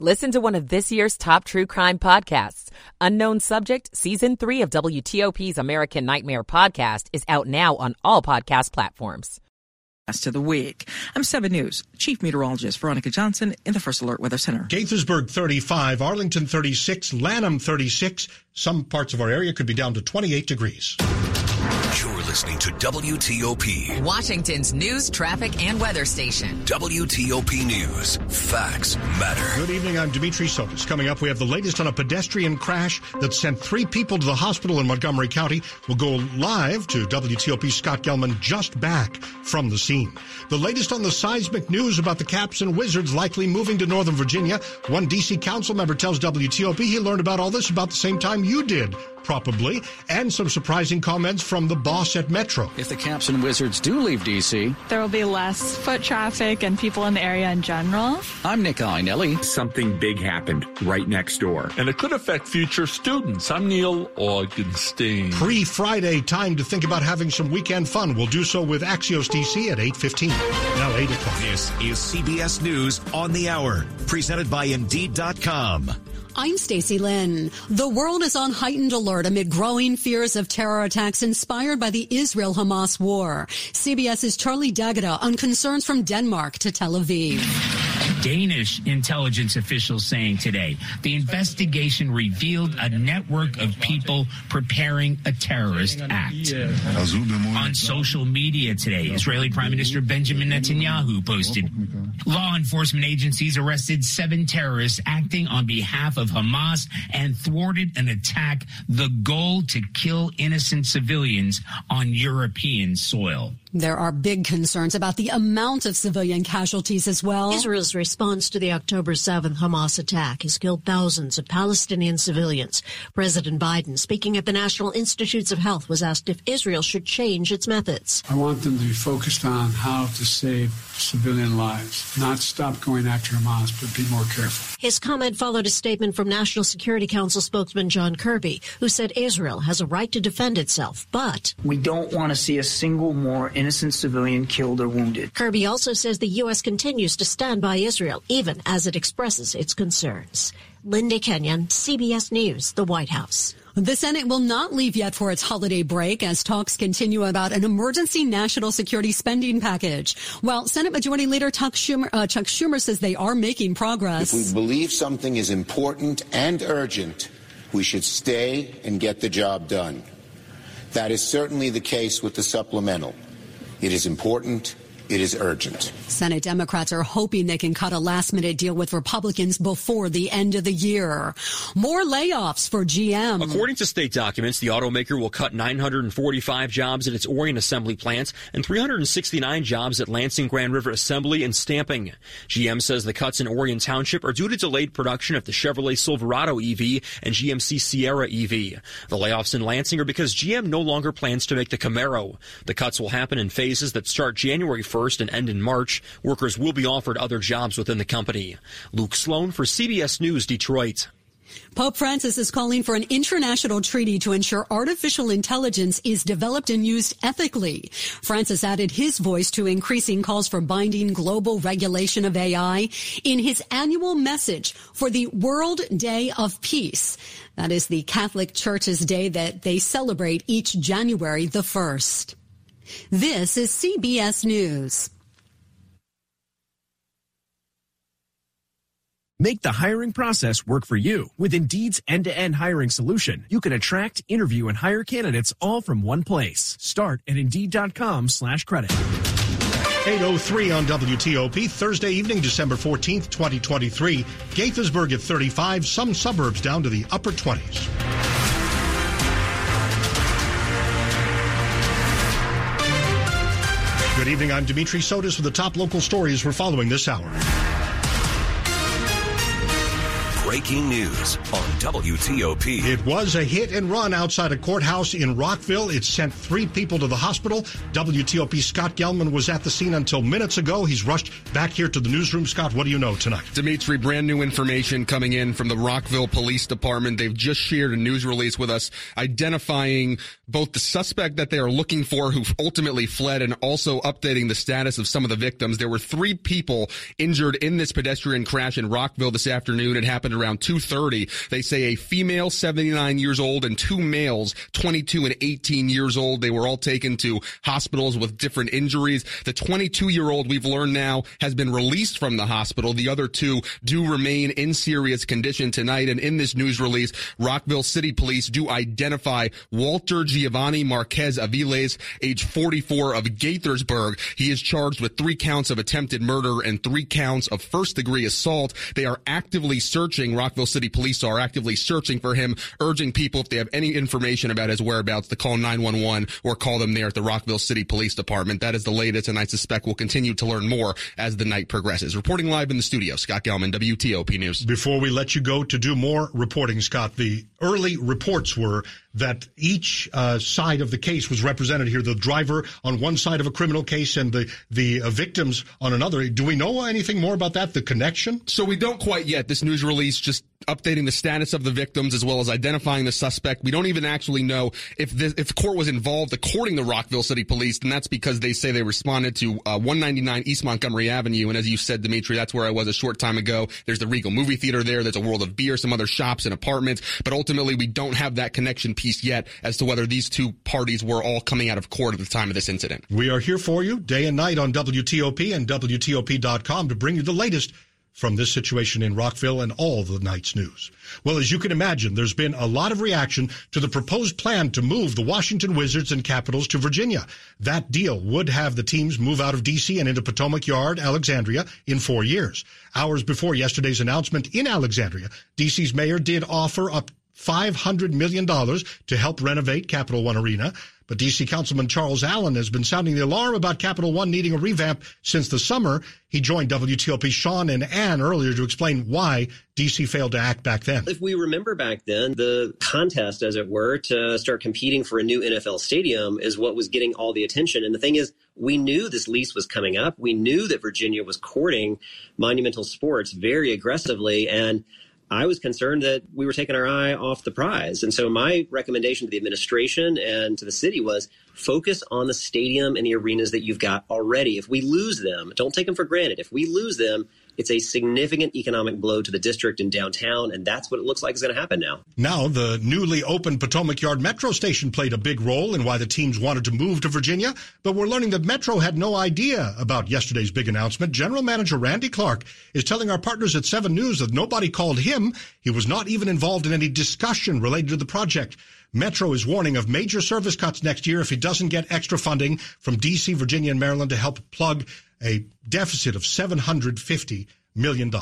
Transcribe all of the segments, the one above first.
Listen to one of this year's top true crime podcasts. Unknown Subject, Season 3 of WTOP's American Nightmare podcast is out now on all podcast platforms. To the week. I'm 7 News Chief Meteorologist Veronica Johnson in the First Alert Weather Center. Gaithersburg 35, Arlington 36, Lanham 36. Some parts of our area could be down to 28 degrees. You're listening to WTOP, Washington's news, traffic, and weather station. WTOP News. Facts matter. Good evening. I'm Dimitri Sotis. Coming up, we have the latest on a pedestrian crash that sent three people to the hospital in Montgomery County. We'll go live to WTOP Scott Gelman just back from the scene. The latest on the seismic news about the Caps and Wizards likely moving to Northern Virginia. One D.C. council member tells WTOP he learned about all this about the same time you did probably, and some surprising comments from the boss at Metro. If the Caps and Wizards do leave D.C., there will be less foot traffic and people in the area in general. I'm Nick Iannelli. Something big happened right next door. And it could affect future students. I'm Neil Augenstein. Pre Friday, time to think about having some weekend fun. We'll do so with Axios DC at 8.15. Now 8 o'clock. This is CBS News on the Hour, presented by Indeed.com. I'm Stacy Lynn. The world is on heightened alert amid growing fears of terror attacks inspired by the Israel-Hamas war. CBS's Charlie D'Agata on concerns from Denmark to Tel Aviv. Danish intelligence officials saying today the investigation revealed a network of people preparing a terrorist act. On social media today, Israeli Prime Minister Benjamin Netanyahu posted law enforcement agencies arrested seven terrorists acting on behalf of Hamas and thwarted an attack, the goal to kill innocent civilians on European soil. There are big concerns about the amount of civilian casualties as well. Israel's response to the October 7th Hamas attack has killed thousands of Palestinian civilians. President Biden, speaking at the National Institutes of Health, was asked if Israel should change its methods. I want them to be focused on how to save civilian lives, not stop going after Hamas, but be more careful. His comment followed a statement from National Security Council spokesman John Kirby, who said Israel has a right to defend itself, but we don't want to see a single more innocent civilian killed or wounded. Kirby also says the U.S. continues to stand by Israel, even as it expresses its concerns. Linda Kenyon, CBS News, the White House. The Senate will not leave yet for its holiday break as talks continue about an emergency national security spending package. While Senate Majority Leader Chuck Schumer, uh, Chuck Schumer says they are making progress. If we believe something is important and urgent, we should stay and get the job done. That is certainly the case with the supplemental. It is important. It is urgent. Senate Democrats are hoping they can cut a last minute deal with Republicans before the end of the year. More layoffs for GM. According to state documents, the automaker will cut 945 jobs at its Orion assembly plants and 369 jobs at Lansing Grand River Assembly and Stamping. GM says the cuts in Orion Township are due to delayed production of the Chevrolet Silverado EV and GMC Sierra EV. The layoffs in Lansing are because GM no longer plans to make the Camaro. The cuts will happen in phases that start January 1st and end in March. Workers will be offered other jobs within the company. Luke Sloan for CBS News Detroit. Pope Francis is calling for an international treaty to ensure artificial intelligence is developed and used ethically. Francis added his voice to increasing calls for binding global regulation of AI in his annual message for the World Day of Peace. That is the Catholic Church's day that they celebrate each January the 1st. This is CBS News. Make the hiring process work for you. With Indeed's end-to-end hiring solution, you can attract, interview, and hire candidates all from one place. Start at Indeed.com slash credit. 803 on WTOP, Thursday evening, December 14th, 2023. Gaithersburg at 35, some suburbs down to the upper 20s. Good evening. I'm Dimitri Sotis with the top local stories we're following this hour. Breaking news on WTOP. It was a hit and run outside a courthouse in Rockville. It sent three people to the hospital. WTOP Scott Gelman was at the scene until minutes ago. He's rushed back here to the newsroom. Scott, what do you know tonight? Dimitri, brand new information coming in from the Rockville Police Department. They've just shared a news release with us identifying both the suspect that they are looking for who ultimately fled and also updating the status of some of the victims. There were three people injured in this pedestrian crash in Rockville this afternoon. It happened around 2.30. They say a female 79 years old and two males 22 and 18 years old. They were all taken to hospitals with different injuries. The 22 year old we've learned now has been released from the hospital. The other two do remain in serious condition tonight. And in this news release, Rockville City Police do identify Walter Giovanni Marquez Aviles, age 44 of Gaithersburg. He is charged with three counts of attempted murder and three counts of first degree assault. They are actively searching, Rockville City Police are actively searching for him, urging people if they have any information about his whereabouts to call 911 or call them there at the Rockville City Police Department. That is the latest, and I suspect we'll continue to learn more as the night progresses. Reporting live in the studio, Scott Gelman, WTOP News. Before we let you go to do more reporting, Scott, the early reports were that each uh, side of the case was represented here. The driver on one side of a criminal case and the the uh, victims on another. Do we know anything more about that? The connection? So we don't quite yet. This news release just updating the status of the victims as well as identifying the suspect. We don't even actually know if this, if the court was involved according to Rockville City Police, and that's because they say they responded to uh, 199 East Montgomery Avenue. And as you said, Dimitri, that's where I was a short time ago. There's the Regal movie theater there. There's a World of Beer, some other shops and apartments. But ultimately, we don't have that connection piece yet as to whether these two parties were all coming out of court at the time of this incident. We are here for you day and night on WTOP and WTOP.com to bring you the latest from this situation in Rockville and all the night's news. Well, as you can imagine, there's been a lot of reaction to the proposed plan to move the Washington Wizards and Capitals to Virginia. That deal would have the teams move out of D.C. and into Potomac Yard, Alexandria, in four years. Hours before yesterday's announcement in Alexandria, D.C.'s mayor did offer up $500 million to help renovate Capital One Arena. But DC Councilman Charles Allen has been sounding the alarm about Capital One needing a revamp since the summer. He joined WTOP Sean and Ann earlier to explain why DC failed to act back then. If we remember back then, the contest, as it were, to start competing for a new NFL stadium is what was getting all the attention. And the thing is, we knew this lease was coming up. We knew that Virginia was courting monumental sports very aggressively. And I was concerned that we were taking our eye off the prize. And so my recommendation to the administration and to the city was focus on the stadium and the arenas that you've got already. If we lose them, don't take them for granted. If we lose them, it's a significant economic blow to the district and downtown, and that's what it looks like is going to happen now. Now, the newly opened Potomac Yard Metro Station played a big role in why the teams wanted to move to Virginia, but we're learning that Metro had no idea about yesterday's big announcement. General Manager Randy Clark is telling our partners at 7 News that nobody called him. He was not even involved in any discussion related to the project. Metro is warning of major service cuts next year if he doesn't get extra funding from D.C., Virginia, and Maryland to help plug a deficit of $750 million.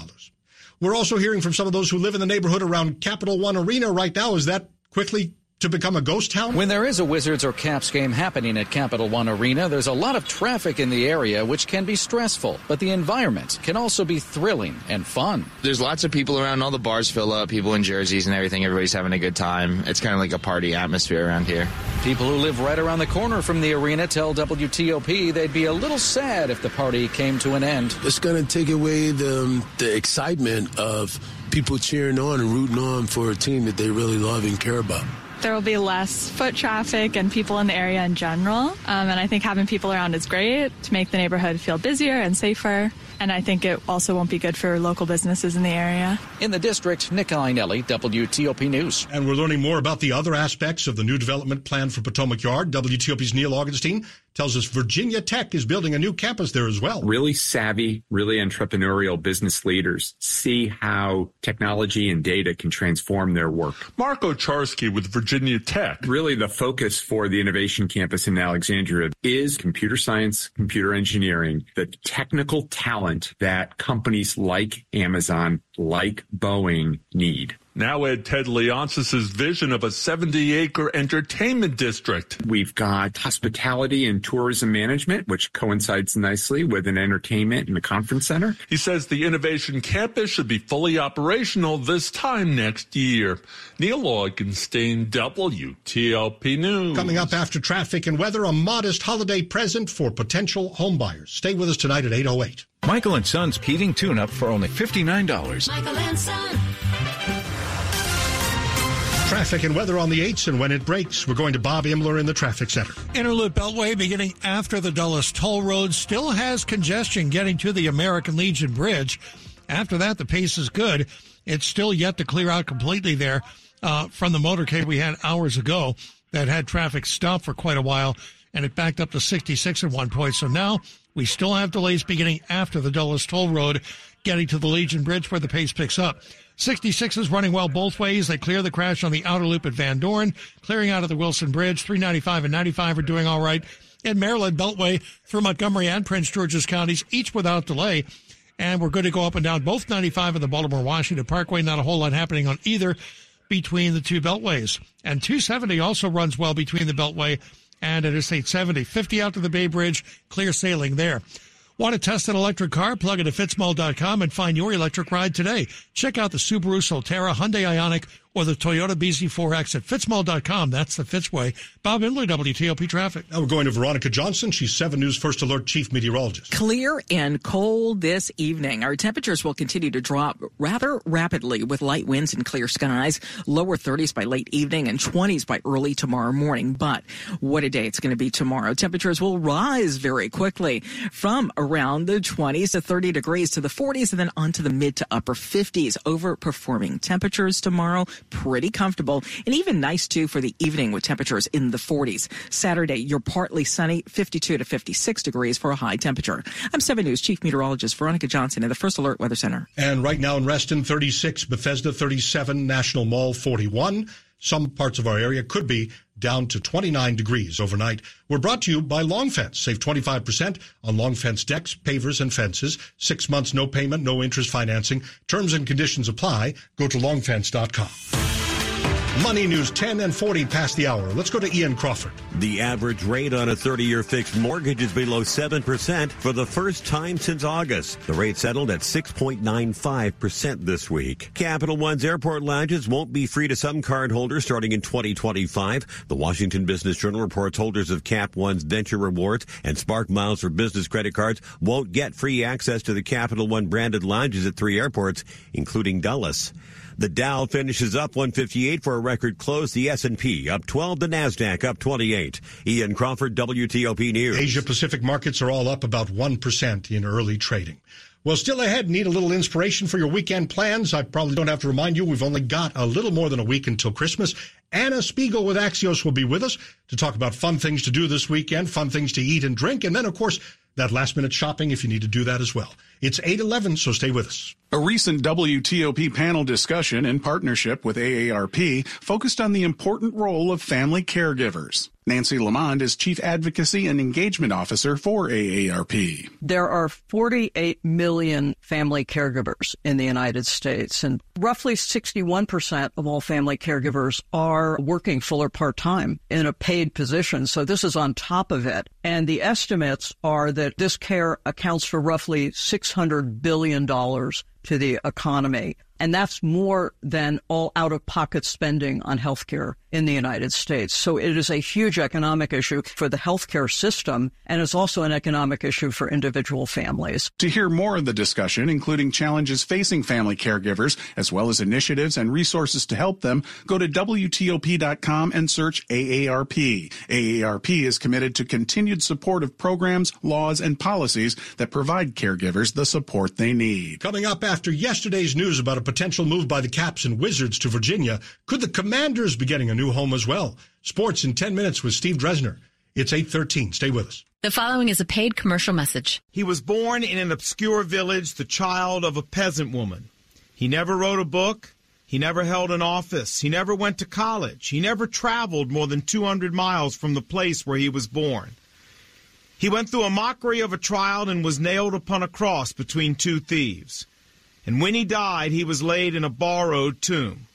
We're also hearing from some of those who live in the neighborhood around Capital One Arena right now. Is that quickly to become a ghost town? When there is a Wizards or Caps game happening at Capital One Arena, there's a lot of traffic in the area, which can be stressful, but the environment can also be thrilling and fun. There's lots of people around, all the bars fill up, people in jerseys and everything. Everybody's having a good time. It's kind of like a party atmosphere around here. People who live right around the corner from the arena tell WTOP they'd be a little sad if the party came to an end. It's going to take away the, um, the excitement of people cheering on and rooting on for a team that they really love and care about there will be less foot traffic and people in the area in general. Um, and I think having people around is great to make the neighborhood feel busier and safer. And I think it also won't be good for local businesses in the area. In the district, Nick Iannelli, WTOP News. And we're learning more about the other aspects of the new development plan for Potomac Yard. WTOP's Neil Augenstein tells us Virginia Tech is building a new campus there as well. Really savvy, really entrepreneurial business leaders see how technology and data can transform their work. Marco Charsky with Virginia Tech. Really, the focus for the innovation campus in Alexandria is computer science, computer engineering, the technical talent that companies like Amazon, like Boeing need. Now add Ted Leonsis' vision of a 70 acre entertainment district. We've got hospitality and tourism management, which coincides nicely with an entertainment and a conference center. He says the Innovation Campus should be fully operational this time next year. Neil Augenstein, WTOP News. Coming up after traffic and weather, a modest holiday present for potential homebuyers. Stay with us tonight at 808. Michael and Son's heating tune up for only $59. Michael and Son. Traffic and weather on the 8s, and when it breaks, we're going to Bob Imler in the traffic center. Inner Loop Beltway, beginning after the Dulles Toll Road, still has congestion getting to the American Legion Bridge. After that, the pace is good. It's still yet to clear out completely there uh, from the motorcade we had hours ago that had traffic stopped for quite a while, and it backed up to 66 at one point. So now we still have delays beginning after the Dulles Toll Road, getting to the Legion Bridge where the pace picks up. 66 is running well both ways. They clear the crash on the outer loop at Van Dorn, clearing out of the Wilson Bridge. 395 and 95 are doing all right. In Maryland, Beltway through Montgomery and Prince George's counties, each without delay. And we're good to go up and down both 95 and the Baltimore Washington Parkway. Not a whole lot happening on either between the two beltways. And 270 also runs well between the Beltway and Interstate 70. 50 out to the Bay Bridge, clear sailing there. Want to test an electric car? Plug into fitzmall.com and find your electric ride today. Check out the Subaru Solterra, Hyundai Ioniq, or the Toyota BZ4X at fitzmall.com. That's the Fitzway. Bob Imler, WTOP Traffic. Now we're going to Veronica Johnson. She's 7 News First Alert Chief Meteorologist. Clear and cold this evening. Our temperatures will continue to drop rather rapidly with light winds and clear skies. Lower 30s by late evening and 20s by early tomorrow morning. But what a day it's going to be tomorrow. Temperatures will rise very quickly from around the 20s to 30 degrees to the 40s and then onto the mid to upper 50s. Overperforming temperatures tomorrow pretty comfortable and even nice too for the evening with temperatures in the 40s. Saturday, you're partly sunny, 52 to 56 degrees for a high temperature. I'm 7 News Chief Meteorologist Veronica Johnson at the First Alert Weather Center. And right now in Reston, 36, Bethesda 37, National Mall 41. Some parts of our area could be down to 29 degrees overnight. We're brought to you by Long Fence. Save 25% on Long Fence decks, pavers, and fences. Six months, no payment, no interest financing. Terms and conditions apply. Go to longfence.com. Money News 10 and 40 past the hour. Let's go to Ian Crawford. The average rate on a 30 year fixed mortgage is below 7% for the first time since August. The rate settled at 6.95% this week. Capital One's airport lounges won't be free to some cardholders starting in 2025. The Washington Business Journal reports holders of Cap One's Venture Rewards and Spark Miles for business credit cards won't get free access to the Capital One branded lounges at three airports, including Dulles. The Dow finishes up 158 for a record close. The S&P up 12. The Nasdaq up 28. Ian Crawford, WTOP News. Asia Pacific markets are all up about 1% in early trading. Well, still ahead, need a little inspiration for your weekend plans. I probably don't have to remind you, we've only got a little more than a week until Christmas. Anna Spiegel with Axios will be with us to talk about fun things to do this weekend, fun things to eat and drink, and then, of course, that last minute shopping if you need to do that as well. It's 811, so stay with us. A recent WTOP panel discussion in partnership with AARP focused on the important role of family caregivers. Nancy LeaMond is Chief Advocacy and Engagement Officer for AARP. There are 48 million family caregivers in the United States, and roughly 61% of all family caregivers are working full or part time in a paid position. So this is on top of it. And the estimates are that this care accounts for roughly $600 billion to the economy. And that's more than all out of pocket spending on healthcare in the United States. So it is a huge economic issue for the healthcare system, and it's also an economic issue for individual families. To hear more of the discussion, including challenges facing family caregivers, as well as initiatives and resources to help them, go to WTOP.com and search AARP. AARP is committed to continued support of programs, laws, and policies that provide caregivers the support they need. Coming up after yesterday's news about a potential move by the Caps and Wizards to Virginia, could the Commanders be getting a new home as well? Sports in 10 minutes with Steve Dresner. It's 813. Stay with us. The following is a paid commercial message. He was born in an obscure village, the child of a peasant woman. He never wrote a book. He never held an office. He never went to college. He never traveled more than 200 miles from the place where he was born. He went through a mockery of a trial and was nailed upon a cross between two thieves. And when he died, he was laid in a borrowed tomb.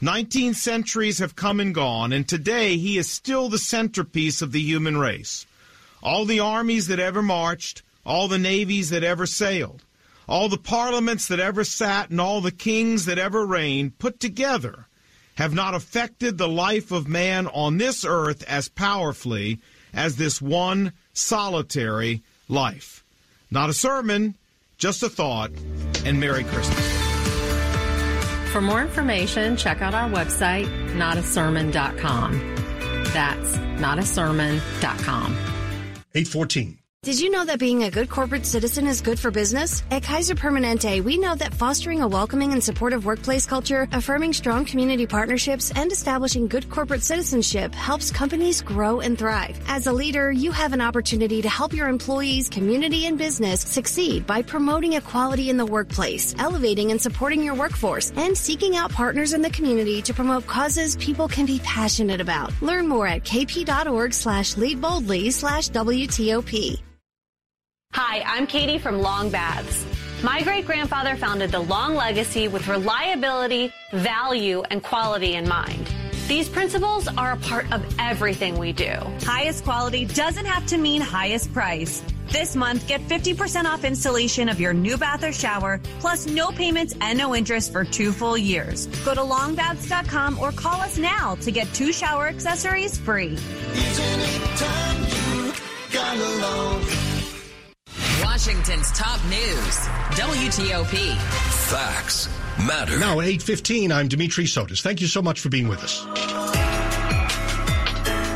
Nineteen centuries have come and gone, and today he is still the centerpiece of the human race. All the armies that ever marched, all the navies that ever sailed, all the parliaments that ever sat, and all the kings that ever reigned put together have not affected the life of man on this earth as powerfully as this one solitary life. Not a sermon, just a thought, and Merry Christmas. For more information, check out our website, notasermon.com. That's notasermon.com. 814. Did you know that being a good corporate citizen is good for business? At Kaiser Permanente, we know that fostering a welcoming and supportive workplace culture, affirming strong community partnerships, and establishing good corporate citizenship helps companies grow and thrive. As a leader, you have an opportunity to help your employees, community, and business succeed by promoting equality in the workplace, elevating and supporting your workforce, and seeking out partners in the community to promote causes people can be passionate about. Learn more at kp.org slash lead boldly slash WTOP. Hi, I'm Katie from Long Baths. My great grandfather founded the Long Legacy with reliability, value, and quality in mind. These principles are a part of everything we do. Highest quality doesn't have to mean highest price. This month, get 50% off installation of your new bath or shower, plus no payments and no interest for two full years. Go to longbaths.com or call us now to get two shower accessories free. Washington's top news, WTOP. Facts matter. Now, 8.15, I'm Dimitri Sotis. Thank you so much for being with us.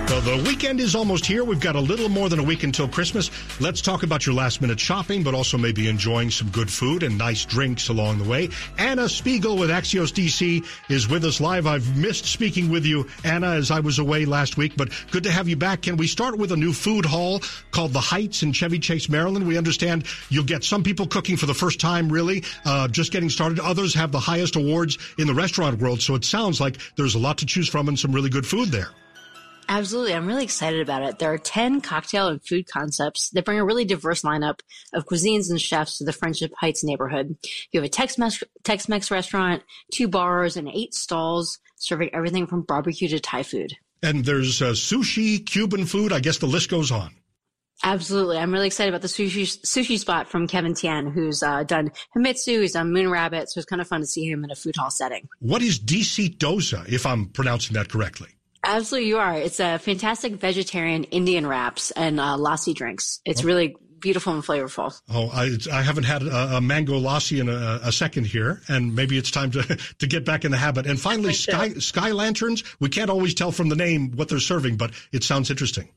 The weekend is almost here. We've got a little more than a week until Christmas. Let's talk about your last minute shopping, but also maybe enjoying some good food and nice drinks along the way. Anna Spiegel with Axios DC is with us live. I've missed speaking with you, Anna, as I was away last week, but good to have you back. Can we start with a new food hall called The Heights in Chevy Chase, Maryland? We understand you'll get some people cooking for the first time, really, uh, just getting started. Others have the highest awards in the restaurant world. So it sounds like there's a lot to choose from and some really good food there. Absolutely. I'm really excited about it. There are 10 cocktail and food concepts that bring a really diverse lineup of cuisines and chefs to the Friendship Heights neighborhood. You have a Tex-Mex, Tex-Mex restaurant, two bars, and eight stalls serving everything from barbecue to Thai food. And there's uh, sushi, Cuban food. I guess the list goes on. Absolutely. I'm really excited about the sushi sushi spot from Kevin Tian, who's uh, done Himitsu, he's done Moon Rabbit, so it's kind of fun to see him in a food hall setting. What is DC Dosa, if I'm pronouncing that correctly? Absolutely, you are. It's a fantastic vegetarian Indian wraps and uh, lassi drinks. It's oh. really beautiful and flavorful. Oh, I, I haven't had a, a mango lassi in a, a, second here, and maybe it's time to to get back in the habit. And finally, sky sky lanterns. We can't always tell from the name what they're serving, but it sounds interesting.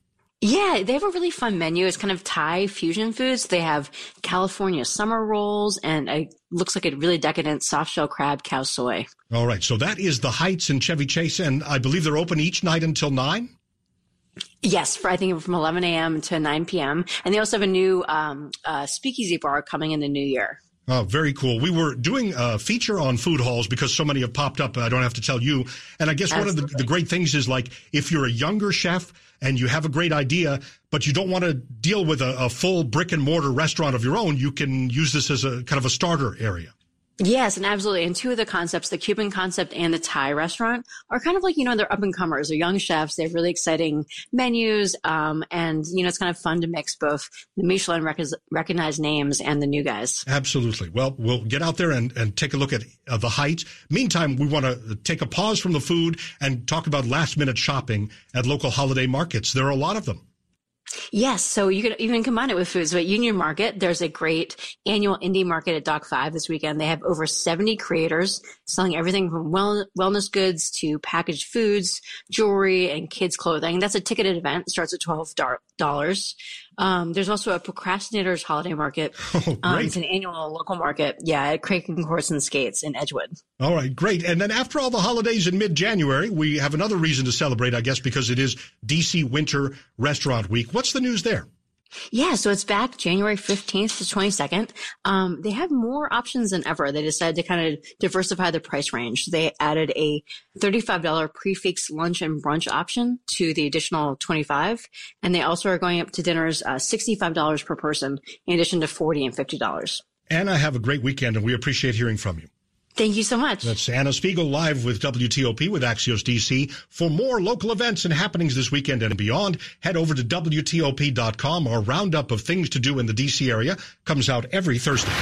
Yeah, they have a really fun menu. It's kind of Thai fusion foods. They have California summer rolls and it looks like a really decadent soft shell crab khao soi. All right. So that is the Heights in Chevy Chase. And I believe they're open each night until nine. Yes, for I think from 11 a.m. to 9 p.m. And they also have a new um, uh, speakeasy bar coming in the new year. Oh, very cool. We were doing a feature on food halls because so many have popped up. I don't have to tell you. And I guess Absolutely. one of the, the great things is like if you're a younger chef and you have a great idea, but you don't want to deal with a, a full brick and mortar restaurant of your own, you can use this as a kind of a starter area. Yes, and absolutely. And two of the concepts, the Cuban concept and the Thai restaurant, are kind of like, you know, they're up and comers. They're young chefs. They have really exciting menus. Um, and, you know, it's kind of fun to mix both the Michelin rec- recognized names and the new guys. Absolutely. Well, we'll get out there and, and take a look at uh, the height. Meantime, we want to take a pause from the food and talk about last minute shopping at local holiday markets. There are a lot of them. Yes. So you can even combine it with food. So at Union Market, there's a great annual indie market at Dock 5 this weekend. They have over 70 creators selling everything from well, wellness goods to packaged foods, jewelry, and kids clothing. That's a ticketed event. Starts at $12. Um, there's also a procrastinators holiday market. Oh, um, it's an annual local market. Yeah, at Kraken Horse and Skates in Edgewood. All right, great. And then after all the holidays in mid-January, we have another reason to celebrate, I guess, because it is DC Winter Restaurant Week. What's the news there? Yeah, so it's back January 15th to 22nd. Um, they have more options than ever. They decided to kind of diversify the price range. They added a $35 prix fixe lunch and brunch option to the additional 25 And they also are going up to dinners uh, $65 per person in addition to 40 and $50. Anna, have a great weekend and we appreciate hearing from you. Thank you so much. That's Anna Spiegel live with WTOP with Axios DC. For more local events and happenings this weekend and beyond, head over to WTOP.com. Our roundup of things to do in the DC area comes out every Thursday.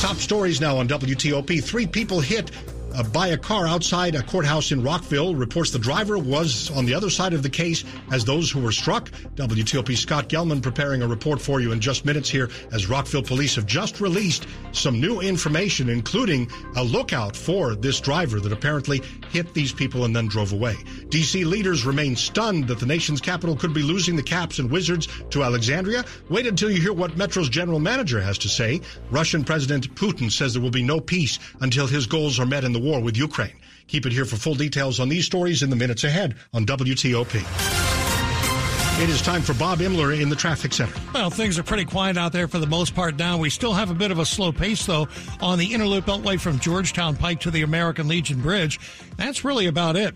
Top stories now on WTOP. Three people hit uh, by a car outside a courthouse in Rockville. Reports the driver was on the other side of the case as those who were struck. WTOP Scott Gelman preparing a report for you in just minutes here as Rockville police have just released some new information, including a lookout for this driver that apparently hit these people and then drove away. DC leaders remain stunned that the nation's capital could be losing the Caps and Wizards to Alexandria. Wait until you hear what Metro's general manager has to say. Russian President Putin says there will be no peace until his goals are met in the war with Ukraine. Keep it here for full details on these stories in the minutes ahead on WTOP. It is time for Bob Imler in the traffic center. Well, things are pretty quiet out there for the most part now. We still have a bit of a slow pace, though, on the Inner Loop Beltway from Georgetown Pike to the American Legion Bridge. That's really about it.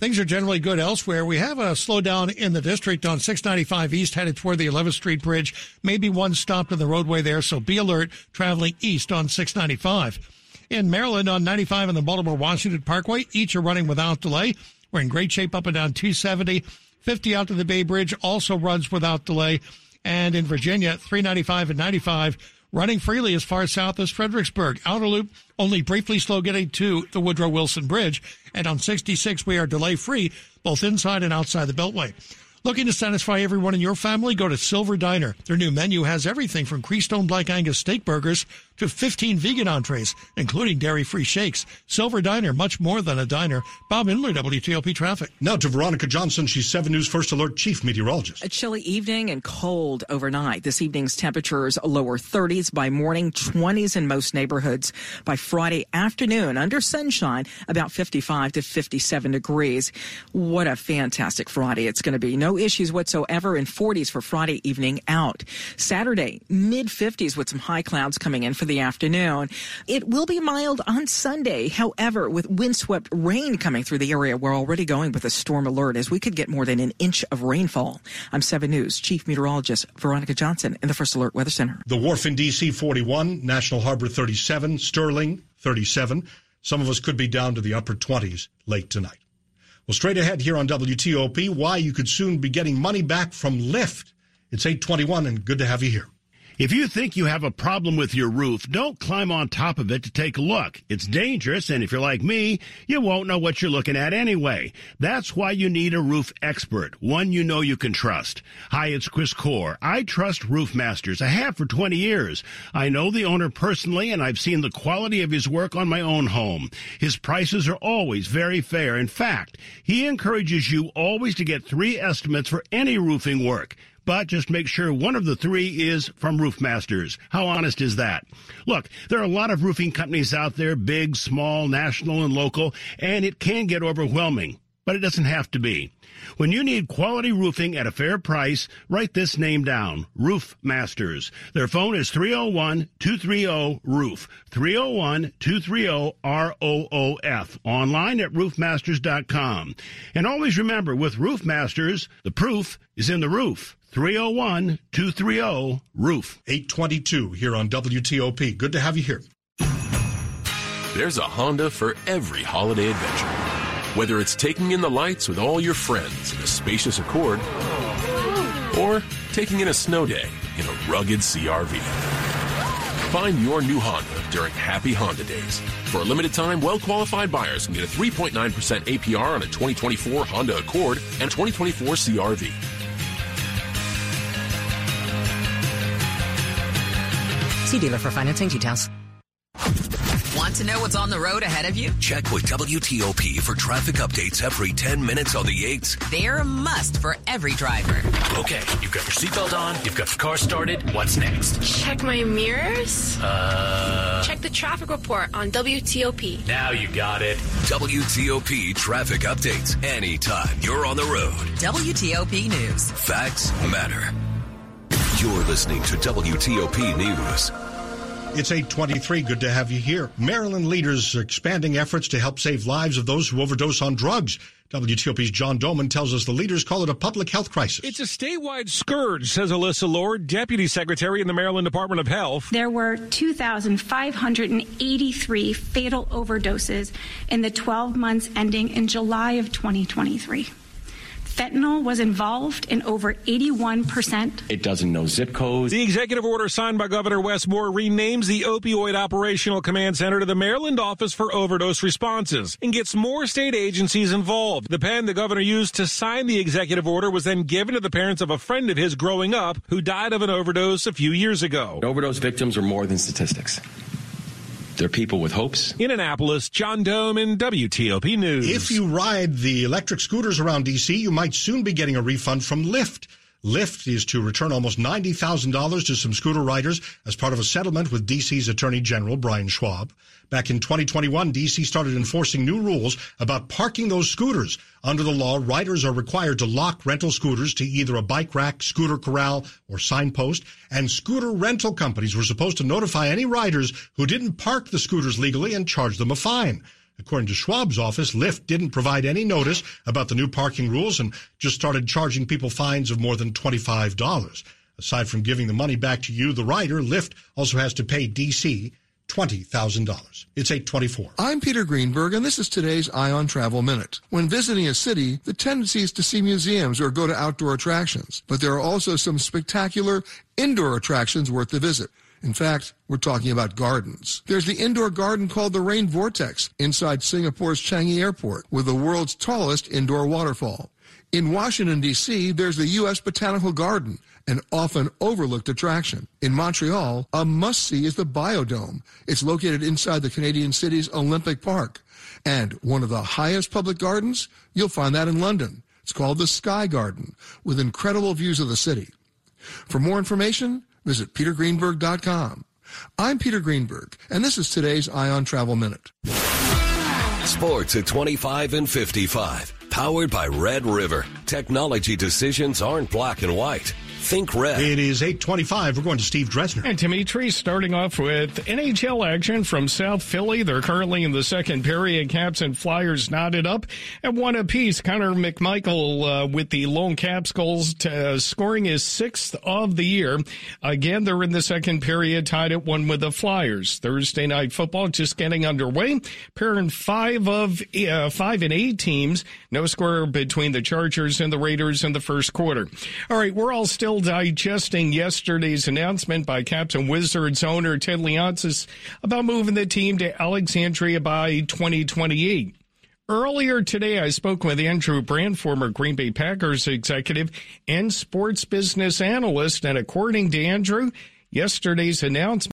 Things are generally good elsewhere. We have a slowdown in the district on 695 East headed toward the 11th Street Bridge. Maybe one stopped in the roadway there, so be alert traveling east on 695. In Maryland on 95 and the Baltimore Washington Parkway, each are running without delay. We're in great shape up and down 270. 50 out to the Bay Bridge also runs without delay. And in Virginia, 395 and 95 running freely as far south as Fredericksburg. Outer Loop only briefly slow getting to the Woodrow Wilson Bridge. And on 66, we are delay free both inside and outside the Beltway. Looking to satisfy everyone in your family? Go to Silver Diner. Their new menu has everything from Keystone Black Angus steak burgers to 15 vegan entrees, including dairy-free shakes. Silver Diner, much more than a diner. Bob Imler, WTOP Traffic. Now to Veronica Johnson. She's 7 News First Alert Chief Meteorologist. A chilly evening and cold overnight. This evening's temperatures lower 30s by morning, 20s in most neighborhoods. By Friday afternoon, under sunshine, about 55 to 57 degrees. What a fantastic Friday it's going to be. No issues whatsoever in 40s for Friday evening out. Saturday, mid 50s with some high clouds coming in for the afternoon. It will be mild on Sunday. However, with windswept rain coming through the area, we're already going with a storm alert as we could get more than an inch of rainfall. I'm 7 News Chief Meteorologist Veronica Johnson in the First Alert Weather Center. The Wharf in DC 41, National Harbor 37, Sterling 37. Some of us could be down to the upper 20s late tonight. Well, straight ahead here on WTOP, why you could soon be getting money back from Lyft. It's 821 and good to have you here. If you think you have a problem with your roof, don't climb on top of it to take a look. It's dangerous, and if you're like me, you won't know what you're looking at anyway. That's why you need a roof expert, one you know you can trust. Hi, it's Chris Core. I trust Roof Masters. I have for 20 years. I know the owner personally, and I've seen the quality of his work on my own home. His prices are always very fair. In fact, he encourages you always to get three estimates for any roofing work but just make sure one of the three is from Roof Masters. How honest is that? Look, there are a lot of roofing companies out there, big, small, national, and local, and it can get overwhelming, but it doesn't have to be. When you need quality roofing at a fair price, write this name down. Roof Masters. Their phone is 301-230-ROOF. 301-230-ROOF. Online at roofmasters.com. And always remember, with Roof Masters, the proof is in the roof. 301 230 Roof. 822 here on WTOP. Good to have you here. There's a Honda for every holiday adventure. Whether it's taking in the lights with all your friends in a spacious Accord, or taking in a snow day in a rugged CRV. Find your new Honda during Happy Honda Days. For a limited time, well qualified buyers can get a 3.9% APR on a 2024 Honda Accord and 2024 CRV. See dealer for financing details. Want to know what's on the road ahead of you? Check with WTOP for traffic updates every 10 minutes on the 8s. They're a must for every driver. Okay, you've got your seatbelt on, you've got your car started. What's next? Check my mirrors. Uh. Check the traffic report on WTOP. Now you got it. WTOP traffic updates anytime you're on the road. WTOP News. Facts matter. You're listening to WTOP News. It's 823. Good to have you here. Maryland leaders are expanding efforts to help save lives of those who overdose on drugs. WTOP's John Domen tells us the leaders call it a public health crisis. It's a statewide scourge, says Alyssa Lord, Deputy Secretary in the Maryland Department of Health. There were 2,583 fatal overdoses in the 12 months ending in July of 2023. Fentanyl was involved in over 81%. It doesn't know zip codes. The executive order signed by Governor Wes Moore renames the Opioid Operational Command Center to the Maryland Office for Overdose Responses and gets more state agencies involved. The pen the governor used to sign the executive order was then given to the parents of a friend of his growing up who died of an overdose a few years ago. Overdose victims are more than statistics. They're people with hopes. In Annapolis, John Domen WTOP News. If you ride the electric scooters around D.C., you might soon be getting a refund from Lyft. Lyft is to return almost $90,000 to some scooter riders as part of a settlement with DC's Attorney General Brian Schwalb. Back in 2021, DC started enforcing new rules about parking those scooters. Under the law, riders are required to lock rental scooters to either a bike rack, scooter corral, or signpost, and scooter rental companies were supposed to notify any riders who didn't park the scooters legally and charge them a fine. According to Schwalb's office, Lyft didn't provide any notice about the new parking rules and just started charging people fines of more than $25. Aside from giving the money back to you, the rider, Lyft also has to pay DC $20,000. It's 824. I'm Peter Greenberg, and this is today's Eye on Travel Minute. When visiting a city, the tendency is to see museums or go to outdoor attractions, but there are also some spectacular indoor attractions worth the visit. In fact, we're talking about gardens. There's the indoor garden called the Rain Vortex inside Singapore's Changi Airport with the world's tallest indoor waterfall. In Washington, D.C., there's the U.S. Botanical Garden, an often overlooked attraction. In Montreal, a must-see is the Biodome. It's located inside the Canadian city's Olympic Park. And one of the highest public gardens, you'll find that in London. It's called the Sky Garden, with incredible views of the city. For more information, visit petergreenberg.com. I'm Peter Greenberg, and this is today's Eye on Travel Minute. Sports at 25 and 55. Powered by Red River. Technology decisions aren't black and white. Think red. It is 825. We're going to Steve Dresner. And Dimitri starting off with NHL action from South Philly. They're currently in the second period. Caps and Flyers knotted up at one apiece. Connor McMichael uh, with the lone Caps goals to, uh, scoring his sixth of the year. Again, they're in the second period tied at one with the Flyers. Thursday night football just getting underway. Pairing five of uh, five and eight teams. No score between the Chargers and the Raiders in the first quarter. All right, we're all still still digesting yesterday's announcement by Caps and Wizards owner Ted Leonsis about moving the team to Alexandria by 2028. Earlier today, I spoke with Andrew Brandt, former Green Bay Packers executive and sports business analyst, and according to Andrew, yesterday's announcement